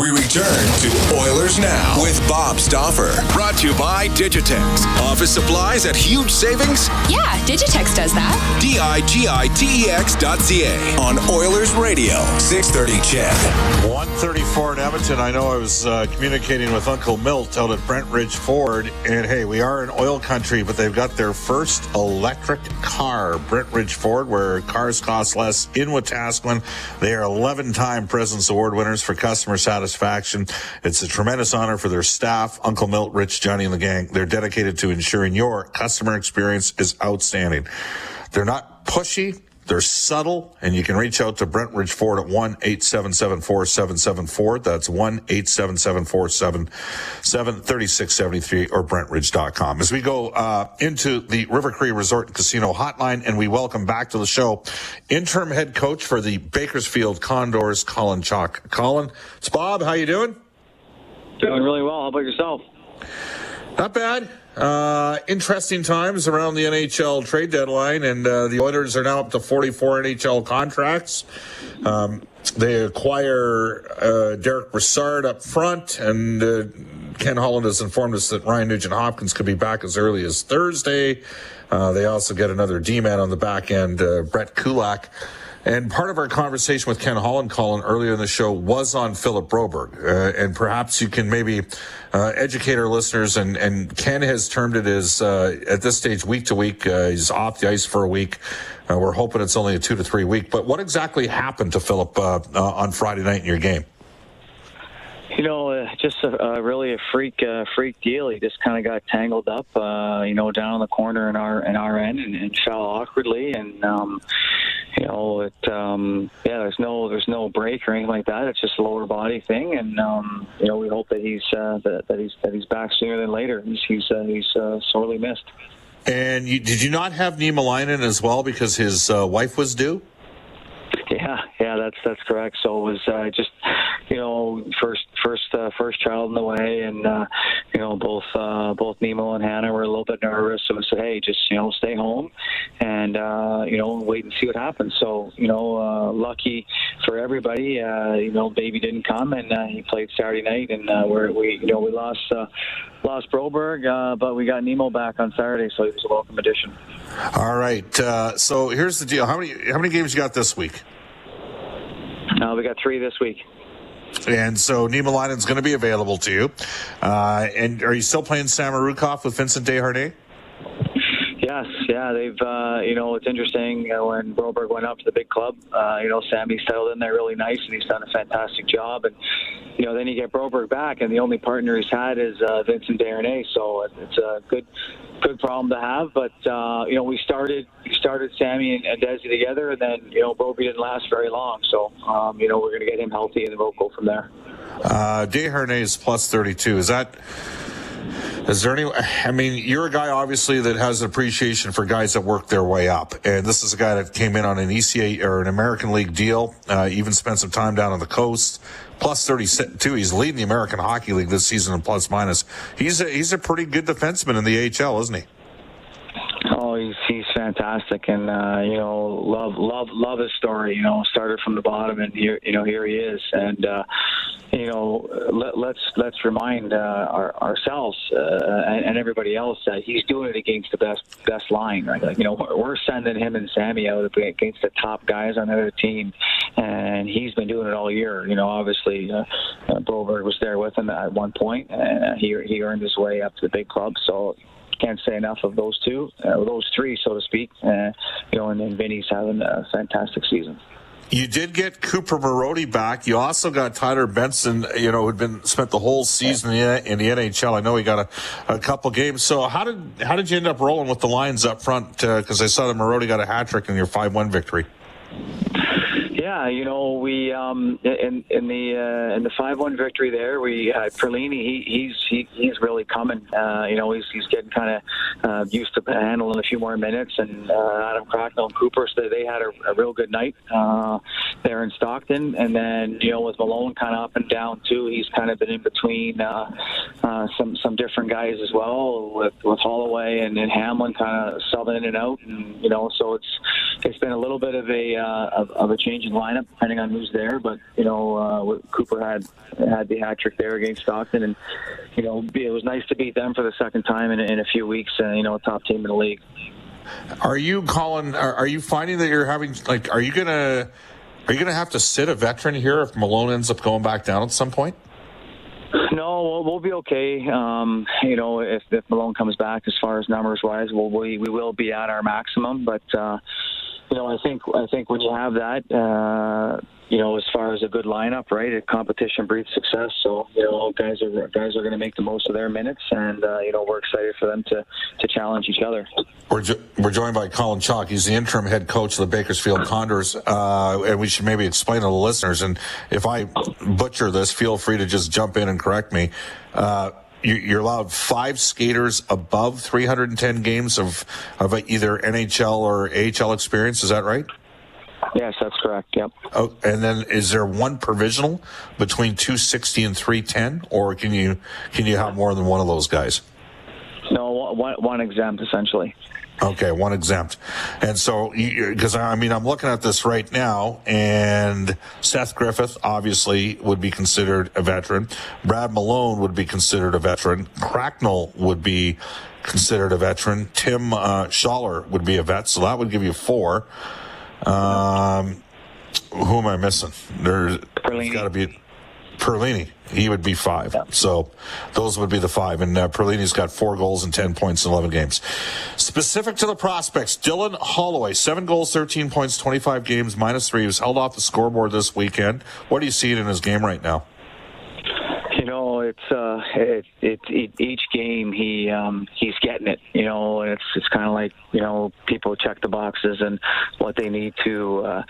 We return to Oilers Now with Bob Stauffer. Brought to you by Digitex. Office supplies at huge savings? Yeah, Digitex does that. D I G I T E X dot C A on Oilers Radio, 630 CHED. 134 in Edmonton. I know I was uh, communicating with Uncle Milt out at Brent Ridge Ford, and hey, we are in oil country, but they've got their first electric car, Brent Ridge Ford, where cars cost less in Wetaskiwin. They are 11 time President's Award winners for customer satisfaction satisfaction. It's a tremendous honor for their staff, Uncle Milt, Rich, Johnny, and the gang. They're dedicated to ensuring your customer experience is outstanding. They're not pushy. They're subtle, and you can reach out to Brent Ridge Ford at 1 877 4774. That's 1 877 477 3673 or BrentRidge.com. As we go uh, into the River Cree Resort and Casino hotline, and we welcome back to the show interim head coach for the Bakersfield Condors, Colin Chaulk. Colin, it's Bob. How you doing? Doing really well. How about yourself? Not bad. Uh, interesting times around the NHL trade deadline, and uh, the Oilers are now up to 44 NHL contracts. Um, they acquire uh, Derek Brassard up front, and uh, Ken Holland has informed us that Ryan Nugent Hopkins could be back as early as Thursday. Uh, they also get another D man on the back end, uh, Brett Kulak. And part of our conversation with Ken Holland, Colin, earlier in the show was on Philip Broberg. Uh, and perhaps you can maybe uh, educate our listeners. And, and Ken has termed it as, uh, at this stage, week to week. Uh, he's off the ice for a week. Uh, we're hoping it's only a two to three week. But what exactly happened to Philip uh, on Friday night in your game? You know, uh, just a, really a freak uh, freak deal. He just kind of got tangled up, uh, you know, down in the corner in our in our end and, and fell awkwardly. And um, you know, it um, yeah, there's no there's no break or anything like that. It's just a lower body thing, and um, you know, we hope that he's uh, that, that he's that he's back sooner than later. He's he's uh, he's uh, sorely missed. And you, did you not have Niemelainen as well because his uh, wife was due? That's that's correct. So it was uh, just you know first first uh, first child in the way, and uh, you know both uh, both Nemo and Hannah were a little bit nervous. So we said, hey, just you know stay home, and uh, you know wait and see what happens. So you know uh, lucky for everybody, uh, you know baby didn't come, and uh, he played Saturday night, and uh, we're, we you know we lost uh, lost Broberg, uh, but we got Nemo back on Saturday, so he was a welcome addition. All right. Uh, so here's the deal. How many how many games you got this week? No, we got three this week. And so Niemelainen's going to be available to you. Uh, and are you still playing Samorukov with Vincent Desharnais? Yes, yeah, they've uh, you know it's interesting uh, when Broberg went up to the big club. Uh, you know, Sammy settled in there really nice, and he's done a fantastic job. And you know, then you get Broberg back, and the only partner he's had is uh, Vincent Desharnais. So it's a good good problem to have. But uh, you know, we started we started Sammy and, Desi together, and then you know Broby didn't last very long. So um, you know, we're going to get him healthy, and then we'll go from there. Uh, Desharnais is plus thirty two. Is that? Is there any? I mean, you're a guy obviously that has an appreciation for guys that work their way up, and this is a guy that came in on an ECA or an American League deal. Uh, even spent some time down on the coast. Plus 32. He's leading the American Hockey League this season in plus minus. He's a, he's a pretty good defenseman in the AHL, isn't he? Oh, he's he's fantastic, and uh, you know, love love love his story. You know, started from the bottom, and here you know here he is, and uh, you know, let, let's let's remind uh, our, ourselves uh, and, and everybody else that he's doing it against the best best line. Right, like you know, we're sending him and Sammy out against the top guys on the other team, and he's been doing it all year. You know, obviously, uh, uh, Broberg was there with him at one point, and he he earned his way up to the big club. So can't say enough of those two, uh, those three, so to speak. Uh, you know, and then Vinny's having a fantastic season. You did get Cooper Marody back. You also got Tyler Benson, you know, who'd been spent the whole season in the NHL. I know he got a, a couple games. So how did how did you end up rolling with the Lions up front? Because uh, I saw that Marody got a hat trick in your five one victory. Yeah, you know, we um, in in the uh, in the five one victory there, we had Perlini. He, he's he, he's really coming. Uh, you know, he's he's getting kind of uh, used to handling a few more minutes. And uh, Adam Cracknell and Cooper, so they had a, a real good night uh, there in Stockton. And then you know, with Malone kind of up and down too, he's kind of been in between uh, uh, some some different guys as well with with Holloway and, and Hamblin kind of subbing in and out. And you know, so it's it's been a little bit of a uh, of, of a change in lineup depending on who's there. But you know, uh, Cooper had had the hat trick there against Stockton, and you know, it was nice to beat them for the second time in, in a few weeks. Uh, you know, a top team in the league. Are you calling? Are, are you finding that you're having like? Are you gonna? Are you gonna have to sit a veteran here if Malone ends up going back down at some point? No, we'll, we'll be okay. Um, you know, if, if Malone comes back, as far as numbers wise, we'll, we we will be at our maximum. But uh, you know, I think I think when you have that, uh, you know, as far as a good lineup, right? A competition breeds success. So you know, guys are guys are going to make the most of their minutes, and uh, you know, we're excited for them to to challenge each other. We're jo- we're joined by Colin Chaulk. He's the interim head coach of the Bakersfield Condors, uh, and we should maybe explain to the listeners. And if I butcher this, feel free to just jump in and correct me. Uh, you're allowed five skaters above 310 games of, of either NHL or AHL experience. Is that right? Yes, that's correct. Yep. Oh, and then is there one provisional between 260 and 310, or can you can you have more than one of those guys? No, one, one exempt essentially. Okay, one exempt. And so, because I mean, I'm looking at this right now, and Seth Griffith obviously would be considered a veteran. Brad Malone would be considered a veteran. Cracknell would be considered a veteran. Tim uh, Schaller would be a vet, so that would give you four. Um, who am I missing? There's got to be Perlini, he would be five. Yeah. So those would be the five. And uh, Perlini's got four goals and 10 points in 11 games. Specific to the prospects, Dylan Holloway, seven goals, 13 points, 25 games, minus three. He was held off the scoreboard this weekend. What do you see in his game right now? It's uh, it, it, it, each game he um, he's getting it. You know, and it's it's kind of like you know people check the boxes and what they need to uh,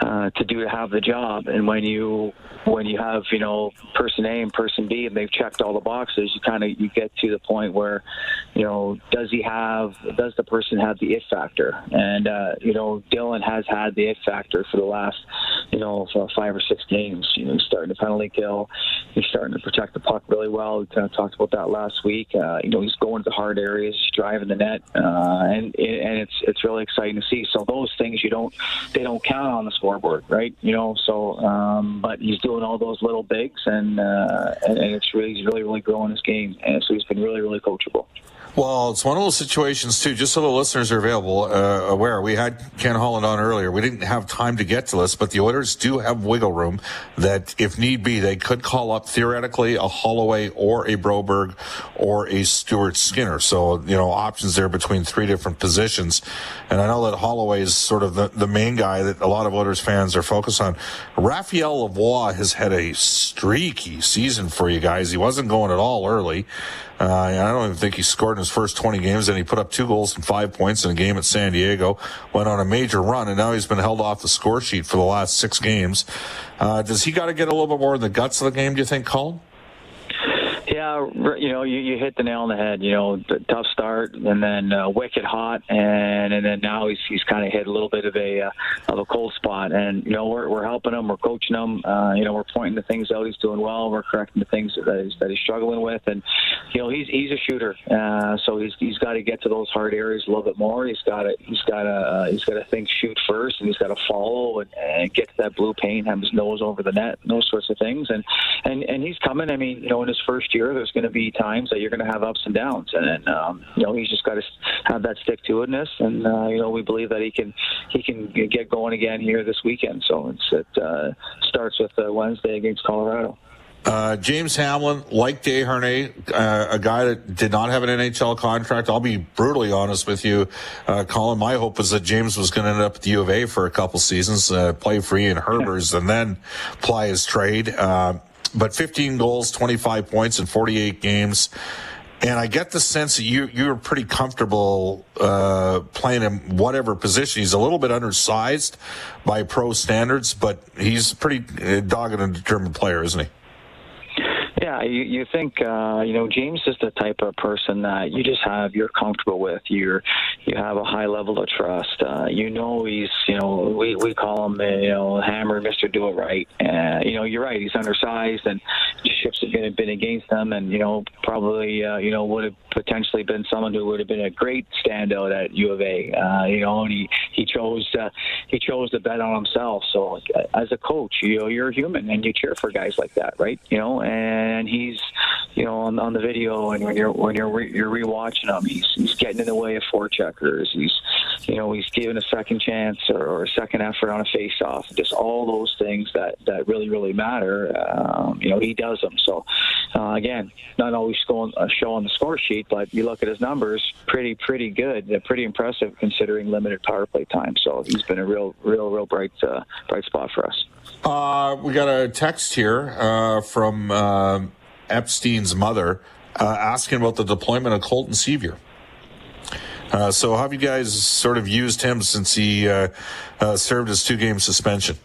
uh, to do to have the job. And when you when you have you know person A and person B and they've checked all the boxes, you kind of you get to the point where you know does he have does the person have the it factor? And uh, you know Dylan has had the it factor for the last you know five or six games. You know he's starting to penalty kill, he's starting to protect the puck really well. We kind of talked about that last week. Uh, you know he's going to the hard areas, driving the net, uh, and and it's it's really exciting to see. So those things you don't they don't count on the scoreboard, right? You know so um, but he's doing all those little bigs, and uh, and, and it's really he's really really growing his game, and so he's been really really coachable. Well, it's one of those situations too. Just so the listeners are available, uh, aware, we had Ken Holland on earlier. We didn't have time to get to this, but the Oilers do have wiggle room that, if need be, they could call up theoretically a Holloway or a Broberg or a Stuart Skinner. So you know, options there between three different positions. And I know that Holloway is sort of the, the main guy that a lot of Oilers fans are focused on. Raphael Lavoie has had a streaky season for you guys. He wasn't going at all early. Uh, I don't even think he scored in his first 20 games, and he put up two goals and five points in a game at San Diego. Went on a major run, and now he's been held off the score sheet for the last six games. Uh, does he got to get a little bit more in the guts of the game? Do you think, Colin? Yeah, you know, you, you hit the nail on the head. You know, tough start, and then uh, wicked hot, and and then now he's he's kind of hit a little bit of a uh, of a cold spot. And you know, we're we're helping him, we're coaching him. Uh, you know, we're pointing the things out he's doing well, we're correcting the things that he's that he's struggling with, and you know, he's he's a shooter, uh, so he's he's got to get to those hard areas a little bit more. He's got to he's got to uh, he's got to think shoot first, and he's got to follow and, and get to that blue paint, have his nose over the net, those sorts of things. And and and he's coming. I mean, you know, in his first year, there's going to be times that you're going to have ups and downs, and um, you know, he's just got to have that stick to itness. And uh, you know, we believe that he can he can get going again here this weekend. So it's, it uh, starts with uh, Wednesday against Colorado. Uh, James Hamblin, like Desharnais, uh, a guy that did not have an NHL contract. I'll be brutally honest with you, uh, Colin. My hope was that James was going to end up at the U of A for a couple seasons, uh, play for Ian Herbers, and then ply his trade. But 15 goals, 25 points in 48 games. And I get the sense that you you're pretty comfortable uh, playing him whatever position. He's a little bit undersized by pro standards, but he's pretty uh, dogged and determined player, isn't he? Yeah, you, you think uh, you know James is the type of person that you just have you're comfortable with. You're you have a high level of trust. Uh, you know he's you know we, we call him you know Hammer Mister Do It Right. Uh, you know you're right. He's undersized and ships have been, been against him, and you know probably uh, you know would have potentially been someone who would have been a great standout at U of A. Uh, you know, and he he chose uh, he chose to bet on himself. So uh, as a coach, you know you're human and you cheer for guys like that, right? You know and and he's, you know, on, on the video, and when you're when you're re, you're rewatching him, he's he's getting in the way of forecheckers. He's, you know, he's giving a second chance or, or a second effort on a face-off. Just all those things that that really really matter. Um, you know, he does them. So uh, again, not always going uh, show on the score sheet, but you look at his numbers, pretty pretty good, They're pretty impressive considering limited power play time. So he's been a real real real bright uh, bright spot for us. Uh, we got a text here uh, from uh, Epstein's mother uh, asking about the deployment of Colton Sceviour. Uh, so, have you guys sort of used him since he uh, served his two game suspension?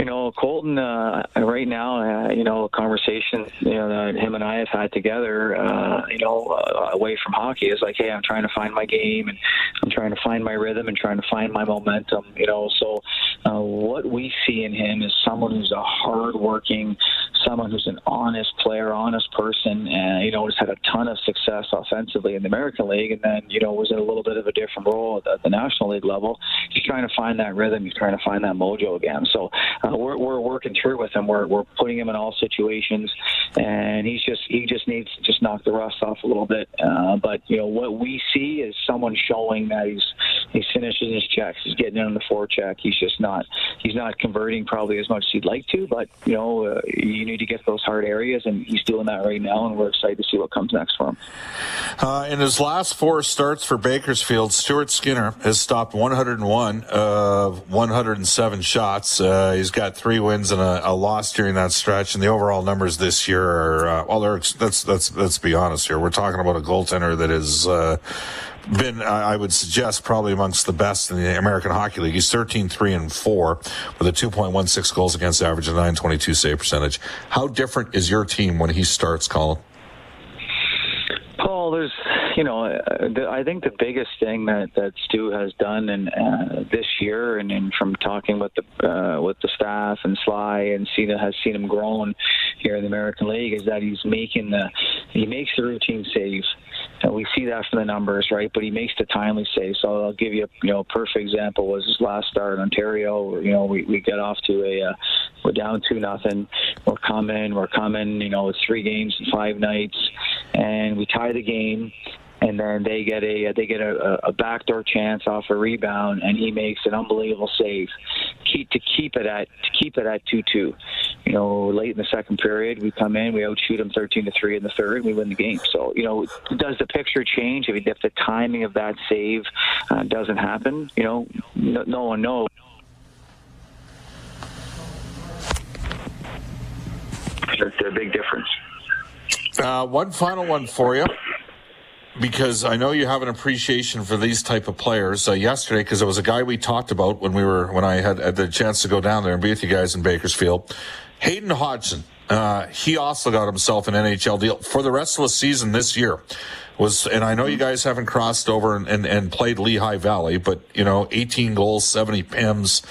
You know, Colton, uh, right now, uh, you know, a conversation, you know, that him and I have had together, uh, you know, uh, away from hockey is like, hey, I'm trying to find my game and I'm trying to find my rhythm and trying to find my momentum, you know. So, uh, what we see in him is someone who's a hardworking, someone who's an honest player, honest person, and, you know, has had a ton of success offensively in the American League and then, you know, was in a little bit of a different role at the, at the National League level. He's trying to find that rhythm, he's trying to find that mojo again. So, uh, we're, we're working through with him. We're, we're putting him in all situations, and he's just he just needs to just knock the rust off a little bit. Uh, but you know what we see is someone showing that he's he's finishing his checks, he's getting in on the forecheck. He's just not he's not converting probably as much as he'd like to, but you know uh, you need to get those hard areas, and he's doing that right now, and we're excited to see what comes next for him. Uh, in his last four starts for Bakersfield, Stuart Skinner has stopped 101 of 107 shots. Uh, he's got three wins and a, a, loss during that stretch, and the overall numbers this year are uh, well. Let's let's let's be honest here. We're talking about a goaltender that is uh, been, I would suggest, probably amongst the best in the American Hockey League. He's 13 3 and 4 with a 2.16 goals against average and 922 save percentage. How different is your team when he starts, Colin? Paul, there's you know, uh, I think the biggest thing that that Stu has done and uh, this year, and, from talking with the uh, with the staff and Sly and Cena has seen him grown here in the American League, is that he's making the he makes the routine save. And we see that from the numbers, right? But he makes the timely save. So I'll give you, a, you know, perfect example was his last start in Ontario. you know, we, we get off to a, uh, we're down two nothing. We're coming, we're coming. You know, it's three games in five nights, and we tie the game and then they get a they get a, a backdoor chance off a rebound, and he makes an unbelievable save, keep to keep it at to keep it at two two. You know, late in the second period, we come in, we outshoot them thirteen to three in the third, and we win the game. So you know, does the picture change if, if the timing of that save uh, doesn't happen? You know, no, no one knows. That's a big difference. Uh, one final one for you because I know you have an appreciation for these type of players. Uh, yesterday, because it was a guy we talked about when we were when I had, had, the chance to go down there and be with you guys in Bakersfield, Hayden Hodgson. Uh, he also got himself an NHL deal for the rest of the season this year. Was and I know you guys haven't crossed over and, and, and played Lehigh Valley, but you know, 18 goals, 70 pims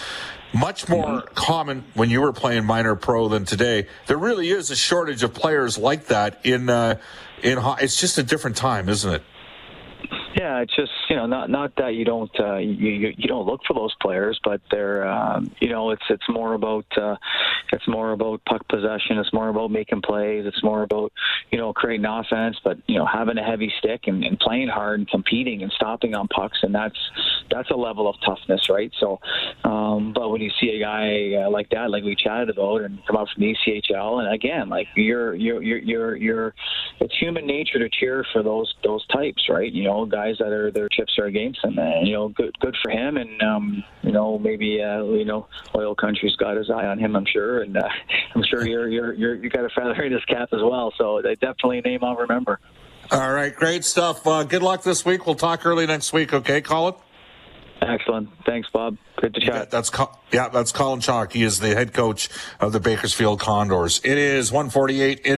much more common when you were playing minor pro than today. There really is a shortage of players like that in uh, in it's just a different time, isn't it? Yeah, it's just you know not not that you don't uh, you you don't look for those players, but they're um, you know it's it's more about uh, it's more about puck possession. It's more about making plays. It's more about you know creating offense, but you know having a heavy stick and, and playing hard and competing and stopping on pucks, and that's that's a level of toughness, right? So, um, but when you see a guy uh, like that, like we chatted about, and come out from the ECHL, and again, like you're you're you're you're, you're it's human nature to cheer for those those types, right? You know, guys that are their chips are against them, and you know, good good for him, and um, you know, maybe uh, you know, oil country's got his eye on him, I'm sure, and uh, I'm sure you're you're you're you got a feather in his cap as well. So, definitely a name I'll remember. All right, great stuff. Uh, good luck this week. We'll talk early next week. Okay, Colin. Excellent. Thanks, Bob. Good to chat. Yeah, that's yeah, that's Colin Chaulk. He is the head coach of the Bakersfield Condors. It is 148. In-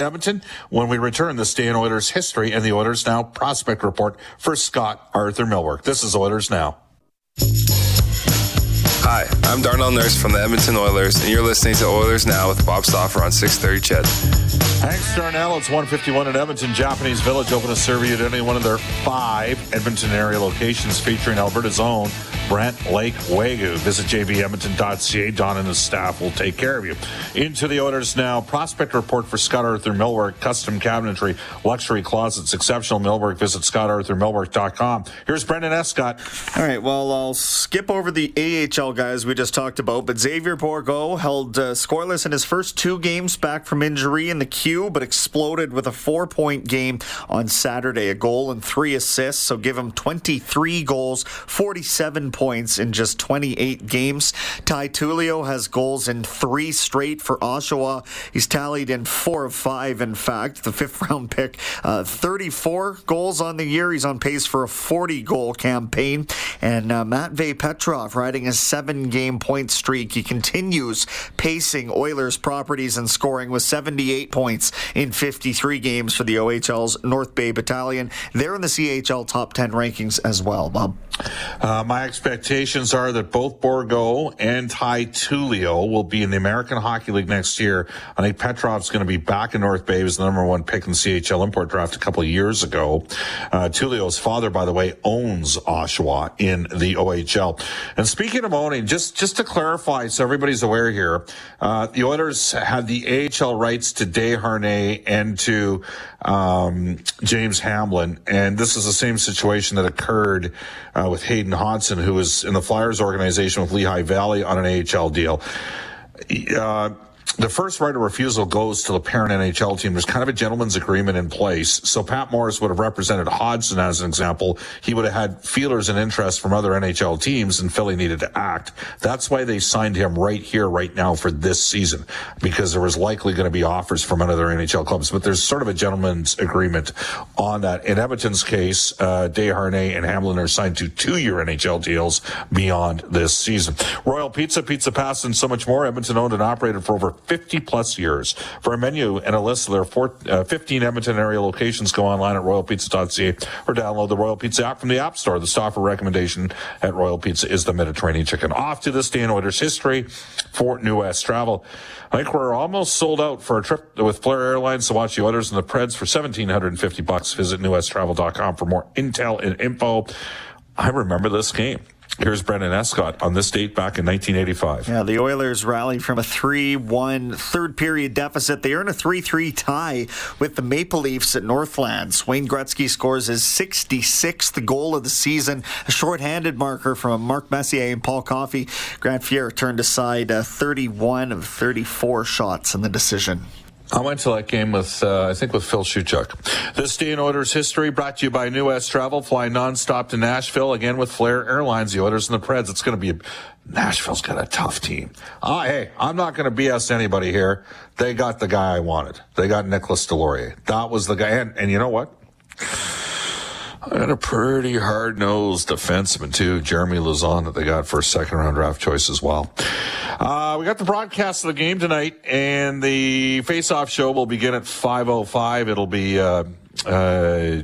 Edmonton. When we return, this day in Oilers history and the Oilers Now prospect report for Scott Arthur Millwork. This is Oilers Now. Hi, I'm Darnell Nurse from the Edmonton Oilers, and you're listening to Oilers Now with Bob Stauffer on 630 CHED. Thanks, Darnell. It's 151 in Edmonton. Japanese Village open to serve you at any one of their five Edmonton area locations featuring Alberta's own Brant Lake Wagyu. Visit jvedmonton.ca. Don and his staff will take care of you. Into the Oilers Now. Prospect report for Scott Arthur Millwork. Custom cabinetry, luxury closets, exceptional millwork. Visit scottarthurmillwork.com. Here's Brendan Escott. All right. Well, I'll skip over the AHL guys we just talked about, but Xavier Bourgault held uh, scoreless in his first two games back from injury in the queue, but exploded with a four-point game on Saturday. A goal and three assists, so give him 23 goals, 47 points in just 28 games. Ty Tullio has goals in three straight for Oshawa. He's tallied in four of five, in fact, the fifth round pick. Uh, 34 goals on the year. He's on pace for a 40 goal campaign. And uh, Matvey Petrov riding a seven game point streak. He continues pacing Oilers properties and scoring with 78 points in 53 games for the OHL's North Bay Battalion. They're in the CHL top 10 rankings as well, Bob. Uh, my expectations are that both Bourgault and Ty Tullio will be in the American Hockey League next year. I think Petrov's going to be back in North Bay. He was the number one pick in the CHL import draft a couple of years ago. Uh, Tullio's father, by the way, owns Oshawa in the OHL. And speaking of owning, just just to clarify, so everybody's aware here, uh, the Oilers had the AHL rights to Desharnais and to um, James Hamblin, and this is the same situation that occurred uh, with Hayden Hodgson, who was in the Flyers organization with Lehigh Valley on an AHL deal. Uh, the first right of refusal goes to the parent NHL team. There's kind of a gentleman's agreement in place. So Pat Morris would have represented Hodgson as an example. He would have had feelers and interest from other NHL teams and Philly needed to act. That's why they signed him right here, right now for this season, because there was likely going to be offers from another NHL clubs. But there's sort of a gentleman's agreement on that. In Edmonton's case, uh, Desharnais and Hamblin are signed to two-year NHL deals beyond this season. Royal Pizza, Pizza Pass, and so much more. Edmonton owned and operated for over 50 plus years. For a menu and a list of their four, uh, 15 Edmonton area locations, go online at royalpizza.ca or download the Royal Pizza app from the App Store. The Stauffer recommendation at Royal Pizza is the Mediterranean chicken. Off to this day Oilers history for New West Travel. I think we're almost sold out for a trip with Flair Airlines to watch the Oilers and the Preds for 1750 bucks. Visit newwesttravel.com for more intel and info. I remember this game. Here's Brendan Escott on this date back in 1985. Yeah, the Oilers rallied from a 3 1 third period deficit. They earn a 3 3 tie with the Maple Leafs at Northlands. Wayne Gretzky scores his 66th goal of the season, a shorthanded marker from Mark Messier and Paul Coffey. Grant Fuhr turned aside uh, 31 of 34 shots in the decision. I went to that game with, uh, I think, with Phil Shuchuk. This day in Oilers history brought to you by New West Travel, Fly nonstop to Nashville again with Flair Airlines, the Oilers and the Preds. It's going to be, Nashville's got a tough team. Uh, hey, I'm not going to BS anybody here. They got the guy I wanted. They got Nicolas Deslauriers. That was the guy. And, and you know what? I had a pretty hard nosed defenseman too, Jeremy Lauzon, that they got for a second round draft choice as well. Uh, we got the broadcast of the game tonight, and the face off show will begin at 5.05. It'll be, uh, uh,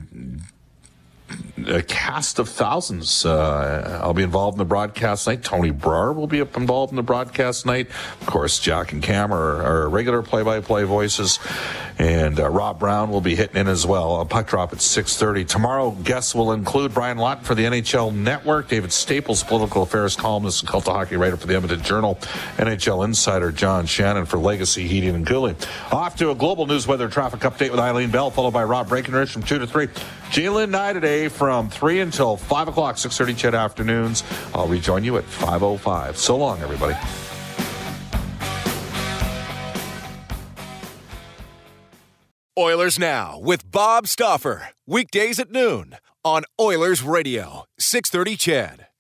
a cast of thousands. Uh, I'll be involved in the broadcast night. Tony Brar will be involved in the broadcast night. Of course, Jack and Cam are, are regular play-by-play voices, and uh, Rob Brown will be hitting in as well. A puck drop at 6:30 tomorrow. Guests will include Brian Lawton for the NHL Network, David Staples, political affairs columnist and cult hockey writer for the Edmonton Journal, NHL insider John Shannon for Legacy Heating and Cooling. Off to a global news weather traffic update with Eileen Bell, followed by Rob Breckenridge from two to three. J'lyn Nye today from 3 until 5 o'clock, 6.30 CHED afternoons. I'll rejoin you at 5.05. So long, everybody. Oilers Now with Bob Stauffer. Weekdays at noon on Oilers Radio, 630 CHED.